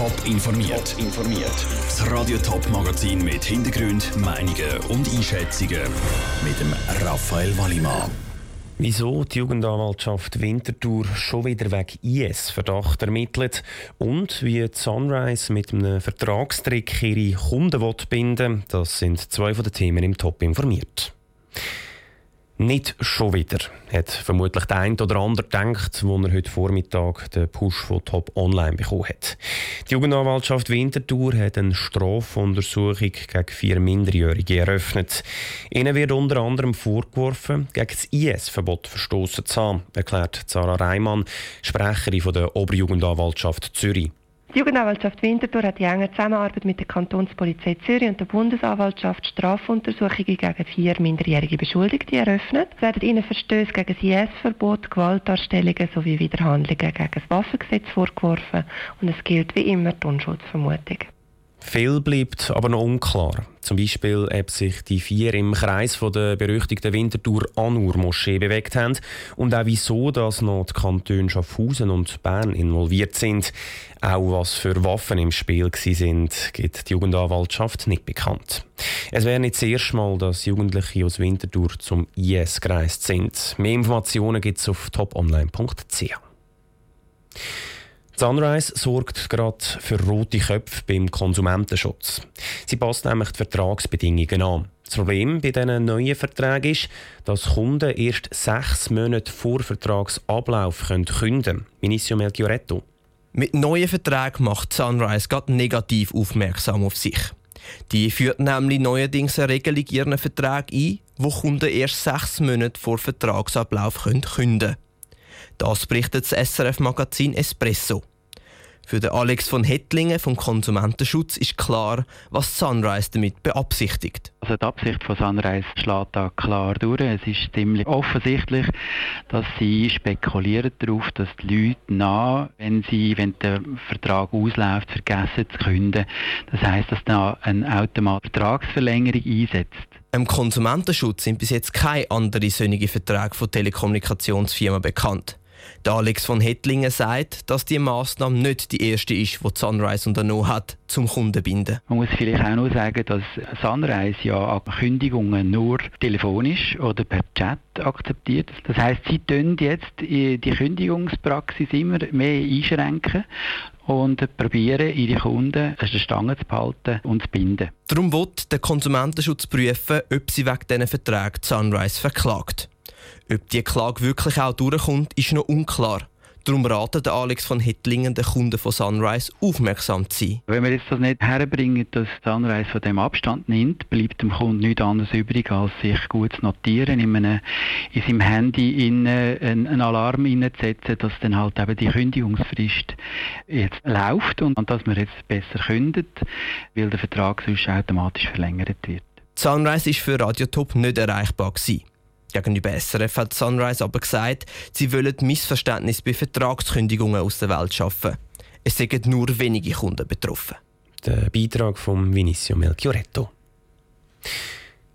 Top informiert. informiert. Das Radio Top Magazin mit Hintergrund, Meinungen und Einschätzungen mit dem Raphael Wallimann. Wieso die Jugendanwaltschaft Winterthur schon wieder wegen IS-Verdacht ermittelt und wie Sunrise mit einem Vertragstrick ihre Kunden binden das sind zwei von den Themen im Top informiert. Nicht schon wieder, hat vermutlich der eine oder andere gedacht, wo er heute Vormittag den Push von Top Online bekommen hat. Die Jugendanwaltschaft Winterthur hat eine Strafuntersuchung gegen vier Minderjährige eröffnet. Ihnen wird unter anderem vorgeworfen, gegen das IS-Verbot verstoßen zu haben, erklärt Sarah Reimann, Sprecherin der Oberjugendanwaltschaft Zürich. Die Jugendanwaltschaft Winterthur hat in enger Zusammenarbeit mit der Kantonspolizei Zürich und der Bundesanwaltschaft Strafuntersuchungen gegen vier minderjährige Beschuldigte eröffnet. Es werden ihnen Verstöße gegen das IS-Verbot, Gewaltdarstellungen sowie Widerhandlungen gegen das Waffengesetz vorgeworfen und es gilt wie immer die Unschuldsvermutung. Viel bleibt aber noch unklar. Zum Beispiel, ob sich die vier im Kreis von der berüchtigten Winterthur Anur Moschee bewegt haben und auch wieso dass noch die Kantone Schaffhausen und Bern involviert sind. Auch was für Waffen im Spiel sind, gibt die Jugendanwaltschaft nicht bekannt. Es wäre nicht das erste Mal, dass Jugendliche aus Winterthur zum IS gereist sind. Mehr Informationen gibt es auf toponline.ch. Sunrise sorgt gerade für rote Köpfe beim Konsumentenschutz. Sie passt nämlich die Vertragsbedingungen an. Das Problem bei diesen neuen Verträgen ist, dass Kunden erst sechs Monate vor Vertragsablauf können künden. Vinicio Melchioretto. Mit neuen Verträgen macht Sunrise gerade negativ aufmerksam auf sich. Die führt nämlich neuerdings eine Regelung ihren Vertrag ein, wo Kunden erst sechs Monate vor Vertragsablauf können künden können. Das berichtet das SRF-Magazin Espresso. Für den Alex von Hettlingen vom Konsumentenschutz ist klar, was Sunrise damit beabsichtigt. Also die Absicht von Sunrise schlägt da klar durch. Es ist ziemlich offensichtlich, dass sie spekulieren darauf, dass die Leute nach, wenn sie, wenn der Vertrag ausläuft, vergessen zu künden. Das heißt, dass da eine automatische Vertragsverlängerung einsetzt. Im Konsumentenschutz sind bis jetzt keine anderen solche Verträge von Telekommunikationsfirmen bekannt. Der Alex von Hettlingen sagt, dass die Maßnahme nicht die erste ist, die Sunrise unternommen hat, zum Kunden binden. Man muss vielleicht auch noch sagen, dass Sunrise ja Kündigungen nur telefonisch oder per Chat akzeptiert. Das heißt, sie tun jetzt die Kündigungspraxis immer mehr einschränken und probieren, ihre Kunden an der Stange zu behalten und zu binden. Darum wird der Konsumentenschutz prüfen, ob sie wegen diesen Verträgen Sunrise verklagt. Ob die Klage wirklich auch durchkommt, ist noch unklar. Darum raten der Alex von Hittlingen den Kunden von Sunrise aufmerksam zu sein. Wenn wir jetzt das nicht herbringen, dass Sunrise von dem Abstand nimmt, bleibt dem Kunden nichts anderes übrig, als sich gut zu notieren, in, einem, in seinem Handy in, äh, einen Alarm einzusetzen, dass dann halt eben die Kündigungsfrist jetzt läuft und, und dass man jetzt besser kündet, weil der Vertrag sonst automatisch verlängert wird. Sunrise ist für Radiotop nicht erreichbar gewesen. Gegenüber SRF hat Sunrise aber gesagt, sie wollen Missverständnisse bei Vertragskündigungen aus der Welt schaffen. Es sind nur wenige Kunden betroffen. Der Beitrag von Vinicio Melchioretto.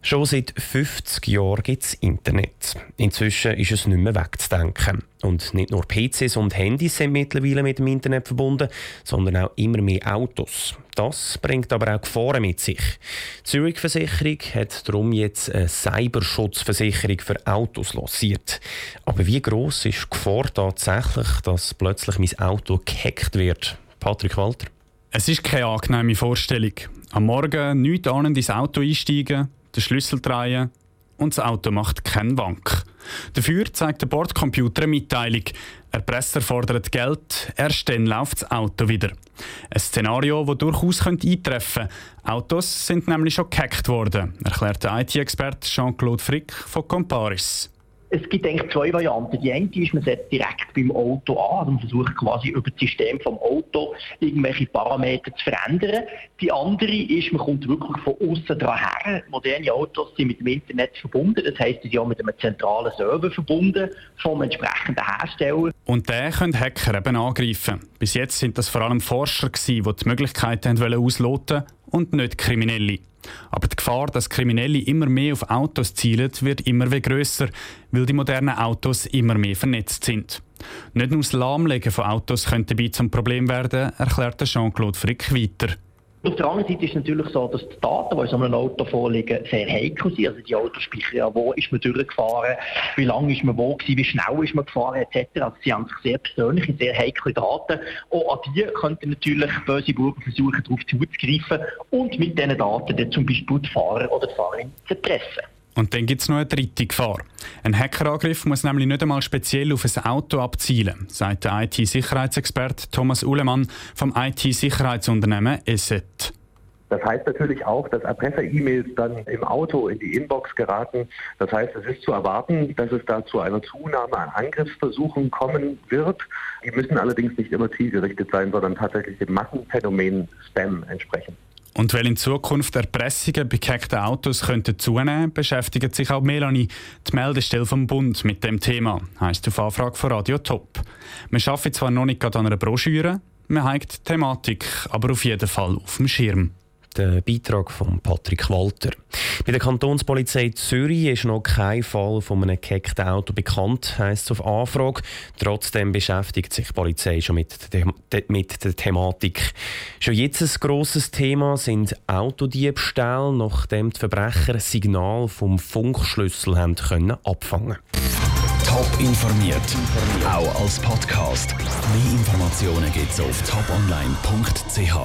Schon seit 50 Jahren gibt es Internet. Inzwischen ist es nicht mehr wegzudenken. Und nicht nur PCs und Handys sind mittlerweile mit dem Internet verbunden, sondern auch immer mehr Autos. Das bringt aber auch Gefahren mit sich. Die Zürich Versicherung hat darum jetzt eine Cyberschutzversicherung für Autos lanciert. Aber wie groß ist die Gefahr tatsächlich, dass plötzlich mein Auto gehackt wird? Patrick Walter. Es ist keine angenehme Vorstellung. Am Morgen nichts ahnend ins Auto einsteigen, den Schlüssel drehen und das Auto macht keinen Wank. Dafür zeigt der Bordcomputer eine Mitteilung. Der Presser fordert Geld, erst dann läuft das Auto wieder. Ein Szenario, das durchaus eintreffen könnte. Autos sind nämlich schon gehackt worden, erklärt der IT-Experte Jean-Claude Frick von Comparis es gibt eigentlich zwei Varianten. Die eine ist, man setzt direkt beim Auto an und versucht quasi über das System vom Auto irgendwelche Parameter zu verändern. Die andere ist, man kommt wirklich von außen dran her. Moderne Autos sind mit dem Internet verbunden. Das heisst, sie sind auch mit einem zentralen Server verbunden vom entsprechenden Hersteller. Und den können Hacker eben angreifen. Bis jetzt sind das vor allem Forscher, die die Möglichkeiten ausloten und nicht Kriminelle. Aber die Gefahr, dass Kriminelle immer mehr auf Autos zielen, wird immer grösser, weil die modernen Autos immer mehr vernetzt sind. Nicht nur das Lahmlegen von Autos könnte dabei zum Problem werden, erklärt Jean-Claude Frick weiter. Auf der anderen Seite ist es natürlich so, dass die Daten, die in so einem Auto vorliegen, sehr heikel sind. Also die Autos speichern ja, wo ist man durchgefahren, wie lange ist man wo gewesen, wie schnell ist man gefahren etc. Also sie haben sich sehr persönliche, sehr heikle Daten. Auch an die könnten natürlich böse Buben versuchen, darauf zuzugreifen und mit diesen Daten dann zum Beispiel die Fahrer oder die Fahrerin zu treffen. Und dann gibt es noch eine dritte Gefahr. Ein Hackerangriff muss nämlich nicht einmal speziell auf ein Auto abzielen, sagt der IT-Sicherheitsexperte Thomas Uhlemann vom IT-Sicherheitsunternehmen ESET. Das heißt natürlich auch, dass Erpresser-E-Mails dann im Auto in die Inbox geraten. Das heißt, es ist zu erwarten, dass es da zu einer Zunahme an Angriffsversuchen kommen wird. Die müssen allerdings nicht immer zielgerichtet sein, sondern tatsächlich dem Massenphänomen Spam entsprechen. Und weil in Zukunft Erpressungen bei gehackten Autos könnten zunehmen, beschäftigt sich auch Melanie, die Meldestelle vom Bund, mit dem Thema, heisst auf Anfrage von Radio Top. Wir arbeiten zwar noch nicht an einer Broschüre, wir haben die Thematik aber auf jeden Fall auf dem Schirm der Beitrag von Patrick Walter. Bei der Kantonspolizei Zürich ist noch kein Fall von einem gehackten Auto bekannt, heisst es auf Anfrage. Trotzdem beschäftigt sich die Polizei schon mit der, mit der Thematik. Schon jetzt ein grosses Thema sind Autodiebstähle, nachdem die Verbrecher Signal vom Funkschlüssel haben können abfangen Top informiert, auch als Podcast. Mehr Informationen gibt es auf toponline.ch.